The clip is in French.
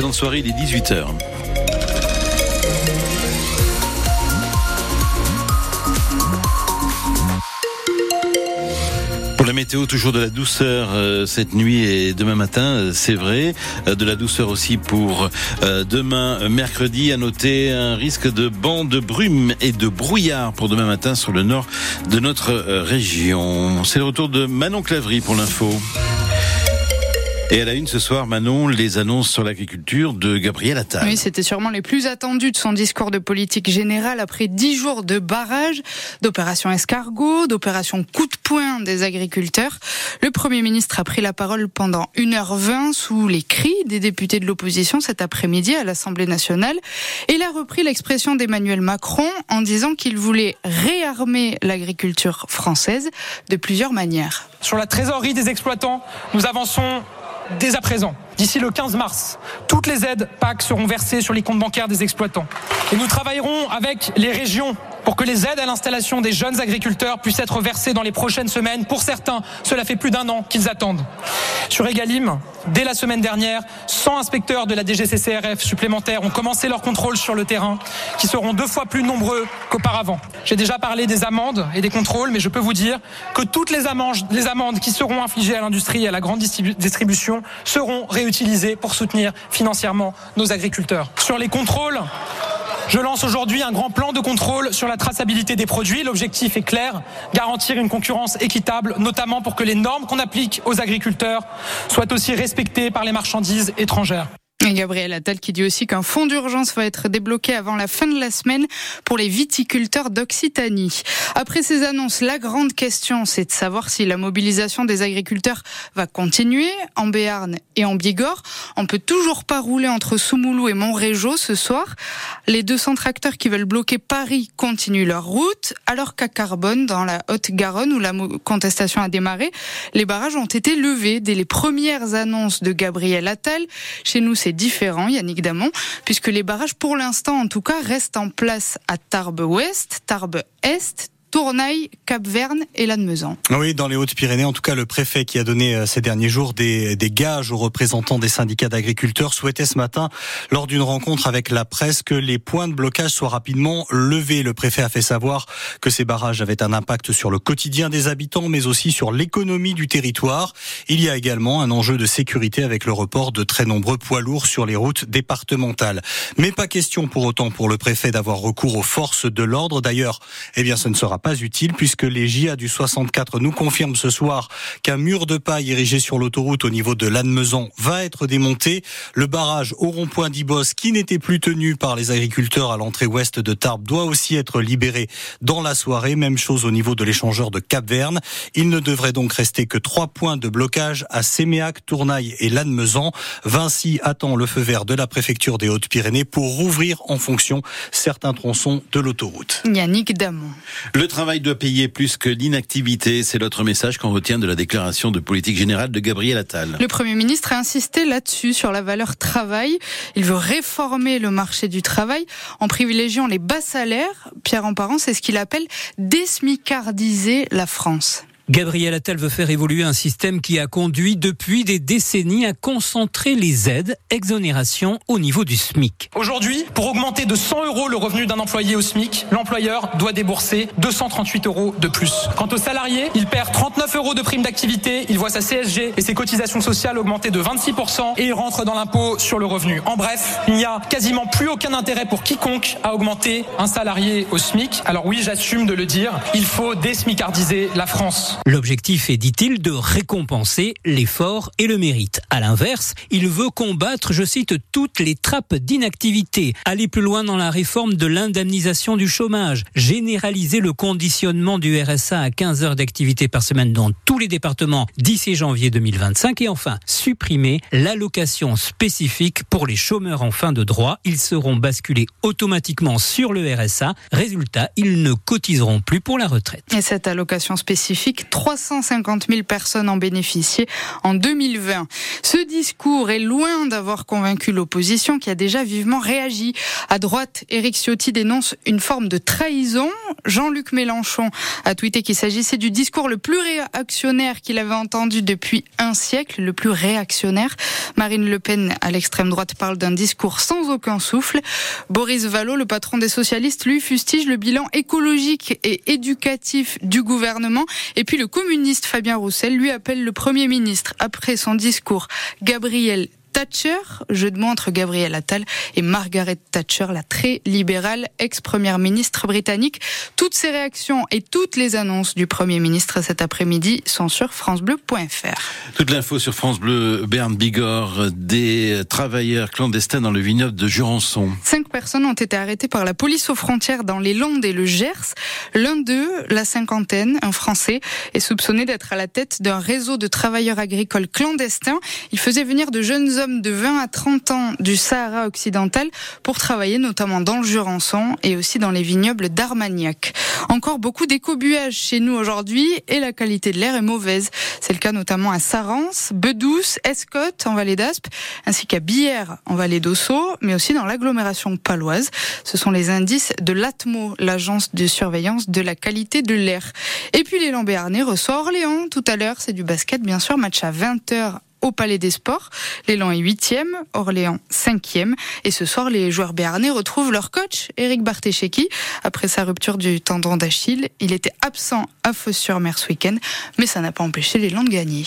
Excellente soirée, il est 18h. Pour la météo, toujours de la douceur euh, cette nuit et demain matin, euh, c'est vrai. Euh, de la douceur aussi pour demain mercredi. À noter un risque de banc de brume et de brouillard pour demain matin sur le nord de notre région. C'est le retour de Manon Clavry pour l'info. Et à la une ce soir, Manon, les annonces sur l'agriculture de Gabriel Attal. Oui, c'était sûrement les plus attendus de son discours de politique générale après dix jours de barrage, d'opération escargot, d'opération coup de poing des agriculteurs. Le Premier ministre a pris la parole pendant 1h20 sous les cris des députés de l'opposition cet après-midi à l'Assemblée nationale. Et il a repris l'expression d'Emmanuel Macron en disant qu'il voulait réarmer l'agriculture française de plusieurs manières. Sur la trésorerie des exploitants, nous avançons dès à présent. D'ici le 15 mars, toutes les aides PAC seront versées sur les comptes bancaires des exploitants. Et nous travaillerons avec les régions pour que les aides à l'installation des jeunes agriculteurs puissent être versées dans les prochaines semaines. Pour certains, cela fait plus d'un an qu'ils attendent. Sur Egalim, dès la semaine dernière, 100 inspecteurs de la DGCCRF supplémentaires ont commencé leur contrôle sur le terrain, qui seront deux fois plus nombreux qu'auparavant. J'ai déjà parlé des amendes et des contrôles, mais je peux vous dire que toutes les amendes, les amendes qui seront infligées à l'industrie et à la grande distribution seront réutilisées pour soutenir financièrement nos agriculteurs. Sur les contrôles, je lance aujourd'hui un grand plan de contrôle sur la traçabilité des produits. L'objectif est clair, garantir une concurrence équitable, notamment pour que les normes qu'on applique aux agriculteurs soient aussi respectées par les marchandises étrangères. Gabriel Attal qui dit aussi qu'un fonds d'urgence va être débloqué avant la fin de la semaine pour les viticulteurs d'Occitanie. Après ces annonces, la grande question, c'est de savoir si la mobilisation des agriculteurs va continuer en Béarn et en Bigorre. On peut toujours pas rouler entre Soumoulou et Montrégeau ce soir. Les 200 tracteurs qui veulent bloquer Paris continuent leur route, alors qu'à Carbone, dans la Haute-Garonne, où la contestation a démarré, les barrages ont été levés dès les premières annonces de Gabriel Attal. Chez nous, c'est différent, Yannick Damon, puisque les barrages, pour l'instant en tout cas, restent en place à Tarbes-Ouest, Tarbes-Est, Tournaille, Cap-Verne et Lannemezan. Oui, dans les Hautes-Pyrénées, en tout cas, le préfet qui a donné euh, ces derniers jours des, des gages aux représentants des syndicats d'agriculteurs souhaitait ce matin, lors d'une rencontre avec la presse, que les points de blocage soient rapidement levés. Le préfet a fait savoir que ces barrages avaient un impact sur le quotidien des habitants, mais aussi sur l'économie du territoire. Il y a également un enjeu de sécurité avec le report de très nombreux poids lourds sur les routes départementales. Mais pas question pour autant pour le préfet d'avoir recours aux forces de l'ordre. D'ailleurs, eh bien, ce ne sera pas utile puisque les JA du 64 nous confirment ce soir qu'un mur de paille érigé sur l'autoroute au niveau de Lannemezan va être démonté. Le barrage au rond-point d'Ibos qui n'était plus tenu par les agriculteurs à l'entrée ouest de Tarbes doit aussi être libéré dans la soirée. Même chose au niveau de l'échangeur de Cap-Verne. Il ne devrait donc rester que trois points de blocage à Séméac, Tournaille et Lannemezan. Vinci attend le feu vert de la préfecture des Hautes-Pyrénées pour rouvrir en fonction certains tronçons de l'autoroute. Yannick Damon. Le travail doit payer plus que l'inactivité. C'est l'autre message qu'on retient de la déclaration de politique générale de Gabriel Attal. Le Premier ministre a insisté là-dessus, sur la valeur travail. Il veut réformer le marché du travail en privilégiant les bas salaires. Pierre Emparent, c'est ce qu'il appelle désmicardiser la France. Gabriel Attal veut faire évoluer un système qui a conduit depuis des décennies à concentrer les aides, exonérations au niveau du SMIC. Aujourd'hui, pour augmenter de 100 euros le revenu d'un employé au SMIC, l'employeur doit débourser 238 euros de plus. Quant au salarié, il perd 39 euros de prime d'activité, il voit sa CSG et ses cotisations sociales augmenter de 26% et il rentre dans l'impôt sur le revenu. En bref, il n'y a quasiment plus aucun intérêt pour quiconque à augmenter un salarié au SMIC. Alors oui, j'assume de le dire, il faut désmicardiser la France. L'objectif est, dit-il, de récompenser l'effort et le mérite. À l'inverse, il veut combattre, je cite, toutes les trappes d'inactivité, aller plus loin dans la réforme de l'indemnisation du chômage, généraliser le conditionnement du RSA à 15 heures d'activité par semaine dans tous les départements d'ici janvier 2025 et enfin supprimer l'allocation spécifique pour les chômeurs en fin de droit. Ils seront basculés automatiquement sur le RSA. Résultat, ils ne cotiseront plus pour la retraite. Et cette allocation spécifique 350 000 personnes en bénéficiaient en 2020. Ce discours est loin d'avoir convaincu l'opposition qui a déjà vivement réagi. À droite, Éric Ciotti dénonce une forme de trahison. Jean-Luc Mélenchon a tweeté qu'il s'agissait du discours le plus réactionnaire qu'il avait entendu depuis un siècle, le plus réactionnaire. Marine Le Pen, à l'extrême droite, parle d'un discours sans aucun souffle. Boris Vallot, le patron des socialistes, lui fustige le bilan écologique et éducatif du gouvernement. Puis le communiste Fabien Roussel lui appelle le Premier ministre, après son discours, Gabriel Thatcher, jeu de mots entre Gabriel Attal et Margaret Thatcher, la très libérale ex-première ministre britannique. Toutes ces réactions et toutes les annonces du Premier ministre cet après-midi sont sur francebleu.fr. Toute l'info sur France Bleu, Berne Bigorre, des travailleurs clandestins dans le vignoble de Jurançon. Cinq personnes ont été arrêtées par la police aux frontières dans les Landes et le Gers. L'un d'eux, la cinquantaine, un Français, est soupçonné d'être à la tête d'un réseau de travailleurs agricoles clandestins. Il faisait venir de jeunes hommes de 20 à 30 ans du Sahara occidental pour travailler notamment dans le Jurançon et aussi dans les vignobles d'Armagnac. Encore beaucoup d'écobuage chez nous aujourd'hui et la qualité de l'air est mauvaise. C'est le cas notamment à Sarance, Bedouce, Escotte en vallée d'Aspe, ainsi qu'à Bière en vallée d'Ossau, mais aussi dans l'agglomération paloise. Ce sont les indices de l'ATMO, l'agence de surveillance de la qualité de l'air. Et puis les Lambéarnais reçoivent Orléans tout à l'heure, c'est du basket bien sûr, match à 20h au Palais des Sports. L'élan est huitième, Orléans cinquième. Et ce soir, les joueurs béarnais retrouvent leur coach, Eric Bartesheki. Après sa rupture du tendon d'Achille, il était absent à Fos-sur-Mer ce week-end, mais ça n'a pas empêché l'élan de gagner.